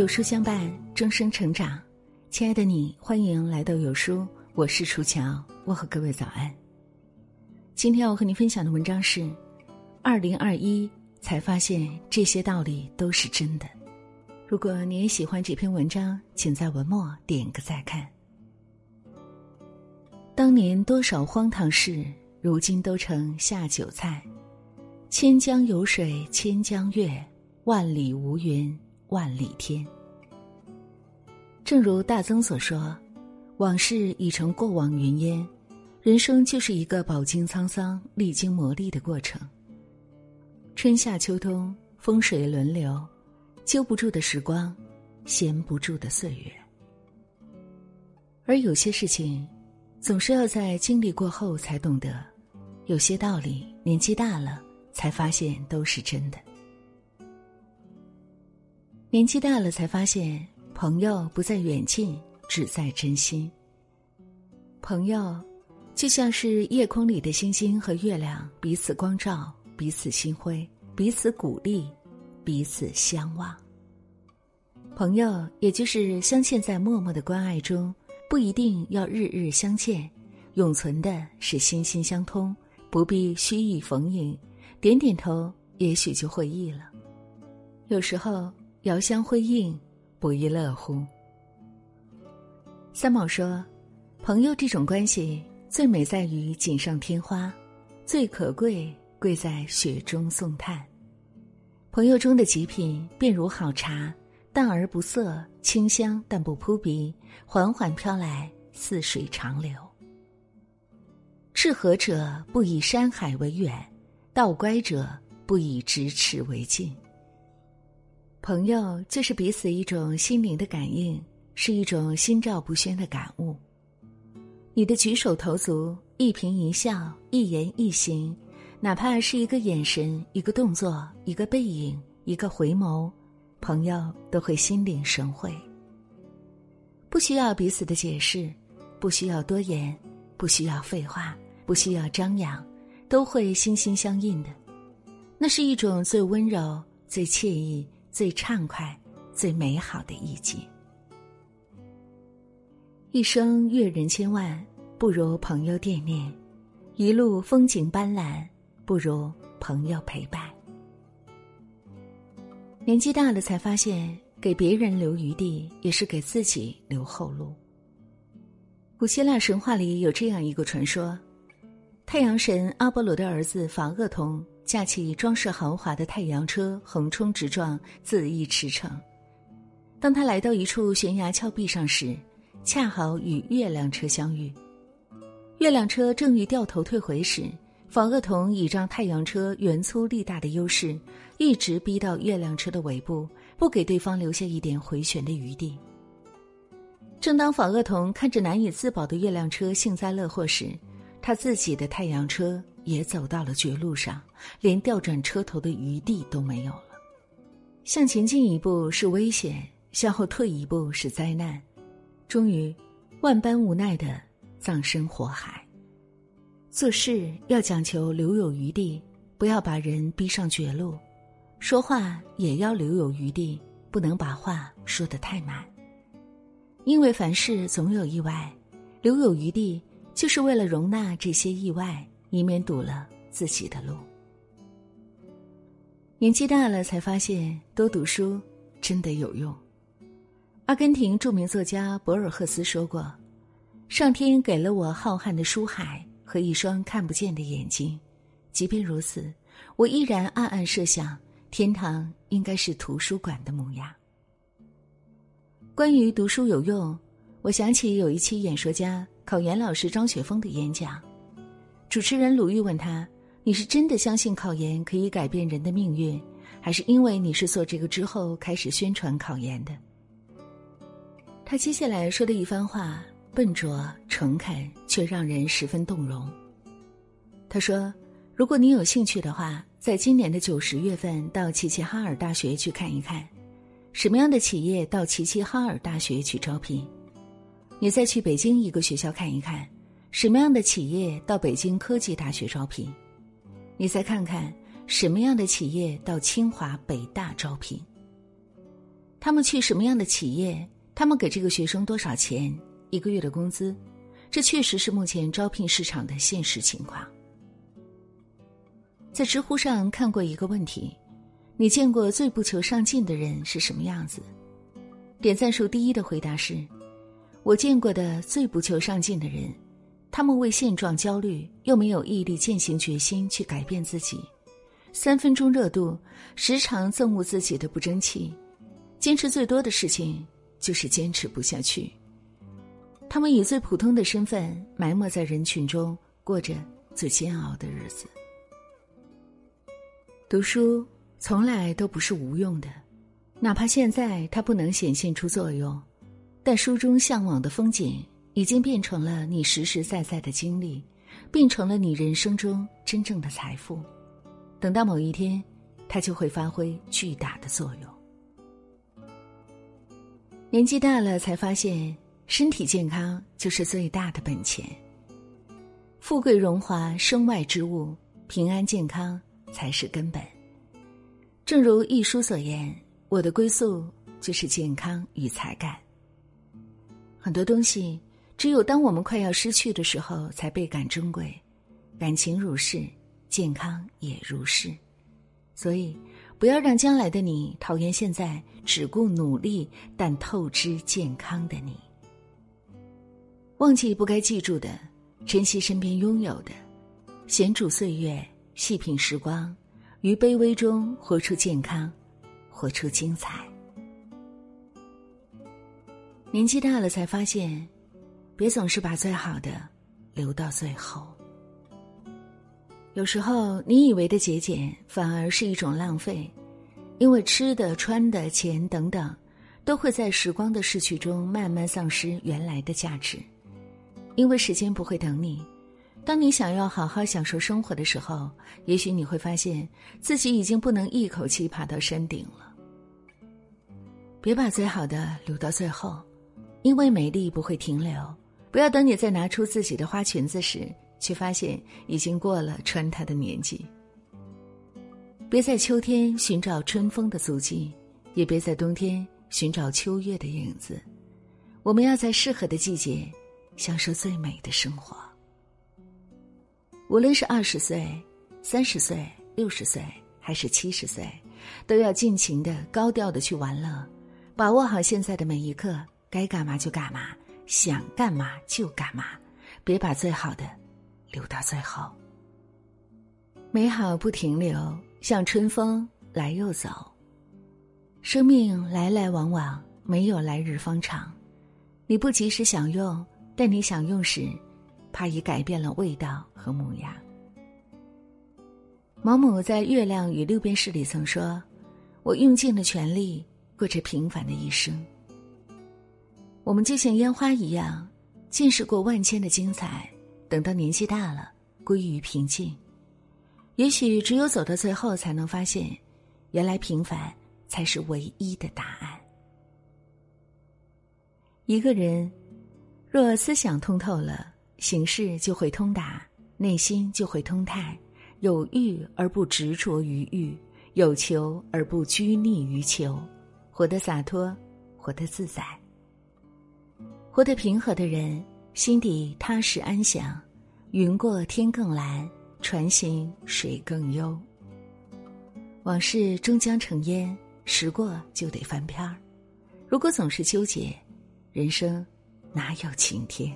有书相伴，终生成长。亲爱的你，欢迎来到有书，我是楚乔，问候各位早安。今天要和您分享的文章是：二零二一才发现这些道理都是真的。如果你也喜欢这篇文章，请在文末点个再看。当年多少荒唐事，如今都成下酒菜。千江有水千江月，万里无云。万里天。正如大曾所说：“往事已成过往云烟，人生就是一个饱经沧桑、历经磨砺的过程。春夏秋冬，风水轮流，揪不住的时光，闲不住的岁月。而有些事情，总是要在经历过后才懂得；有些道理，年纪大了才发现都是真的。”年纪大了，才发现朋友不在远近，只在真心。朋友，就像是夜空里的星星和月亮，彼此光照，彼此心辉，彼此鼓励，彼此相望。朋友，也就是镶嵌在默默的关爱中，不一定要日日相见，永存的是心心相通，不必虚意逢迎，点点头，也许就会意了。有时候。遥相辉映，不亦乐乎。三毛说：“朋友这种关系最美在于锦上添花，最可贵贵在雪中送炭。朋友中的极品，便如好茶，淡而不涩，清香但不扑鼻，缓缓飘来，似水长流。至和者不以山海为远，道乖者不以咫尺为近。”朋友就是彼此一种心灵的感应，是一种心照不宣的感悟。你的举手投足、一颦一笑、一言一行，哪怕是一个眼神、一个动作、一个背影、一个回眸，朋友都会心领神会。不需要彼此的解释，不需要多言，不需要废话，不需要张扬，都会心心相印的。那是一种最温柔、最惬意。最畅快、最美好的意境。一生阅人千万，不如朋友惦念；一路风景斑斓，不如朋友陪伴。年纪大了，才发现给别人留余地，也是给自己留后路。古希腊神话里有这样一个传说：太阳神阿波罗的儿子法厄同。驾起装饰豪华的太阳车，横冲直撞，恣意驰骋。当他来到一处悬崖峭壁上时，恰好与月亮车相遇。月亮车正欲掉头退回时，法厄同倚仗太阳车圆粗力大的优势，一直逼到月亮车的尾部，不给对方留下一点回旋的余地。正当法厄同看着难以自保的月亮车幸灾乐祸时，他自己的太阳车。也走到了绝路上，连调转车头的余地都没有了。向前进一步是危险，向后退一步是灾难。终于，万般无奈的葬身火海。做事要讲求留有余地，不要把人逼上绝路；说话也要留有余地，不能把话说得太满。因为凡事总有意外，留有余地就是为了容纳这些意外。以免堵了自己的路。年纪大了，才发现多读书真的有用。阿根廷著名作家博尔赫斯说过：“上天给了我浩瀚的书海和一双看不见的眼睛，即便如此，我依然暗暗设想，天堂应该是图书馆的模样。”关于读书有用，我想起有一期演说家考研老师张雪峰的演讲。主持人鲁豫问他：“你是真的相信考研可以改变人的命运，还是因为你是做这个之后开始宣传考研的？”他接下来说的一番话笨拙诚恳，却让人十分动容。他说：“如果你有兴趣的话，在今年的九十月份到齐齐哈尔大学去看一看，什么样的企业到齐齐哈尔大学去招聘？你再去北京一个学校看一看。”什么样的企业到北京科技大学招聘？你再看看什么样的企业到清华、北大招聘？他们去什么样的企业，他们给这个学生多少钱，一个月的工资，这确实是目前招聘市场的现实情况。在知乎上看过一个问题：你见过最不求上进的人是什么样子？点赞数第一的回答是：我见过的最不求上进的人，他们为现状焦虑，又没有毅力践行决心去改变自己，三分钟热度，时常憎恶自己的不争气。坚持最多的事情就是坚持不下去。他们以最普通的身份埋没在人群中，过着最煎熬的日子。读书从来都不是无用的，哪怕现在它不能显现出作用，但书中向往的风景已经变成了你实实在在的经历，变成了你人生中真正的财富。等到某一天，它就会发挥巨大的作用。年纪大了，才发现身体健康就是最大的本钱。富贵荣华身外之物，平安健康才是根本。正如一书所言：“我的归宿就是健康与才干。”很多东西，只有当我们快要失去的时候，才倍感珍贵。感情如是，健康也如是。所以。不要让将来的你讨厌现在只顾努力但透支健康的你。忘记不该记住的，珍惜身边拥有的，闲煮岁月，细品时光，于卑微中活出健康，活出精彩。年纪大了才发现，别总是把最好的留到最后。有时候，你以为的节俭，反而是一种浪费，因为吃的、穿的、钱等等，都会在时光的逝去中慢慢丧失原来的价值。因为时间不会等你，当你想要好好享受生活的时候，也许你会发现自己已经不能一口气爬到山顶了。别把最好的留到最后，因为美丽不会停留。不要等你再拿出自己的花裙子时。却发现已经过了穿它的年纪。别在秋天寻找春风的足迹，也别在冬天寻找秋月的影子。我们要在适合的季节，享受最美的生活。无论是二十岁、三十岁、六十岁，还是七十岁，都要尽情的、高调的去玩乐，把握好现在的每一刻，该干嘛就干嘛，想干嘛就干嘛，别把最好的。留到最后，美好不停留，像春风来又走。生命来来往往，没有来日方长。你不及时享用，但你享用时，怕已改变了味道和模样。毛姆在《月亮与六便士》里曾说：“我用尽了全力，过着平凡的一生。”我们就像烟花一样，见识过万千的精彩。等到年纪大了，归于平静。也许只有走到最后，才能发现，原来平凡才是唯一的答案。一个人若思想通透了，行事就会通达，内心就会通泰。有欲而不执着于欲，有求而不拘泥于求，活得洒脱，活得自在，活得平和的人。心底踏实安详，云过天更蓝，船行水更悠。往事终将成烟，时过就得翻篇儿。如果总是纠结，人生哪有晴天？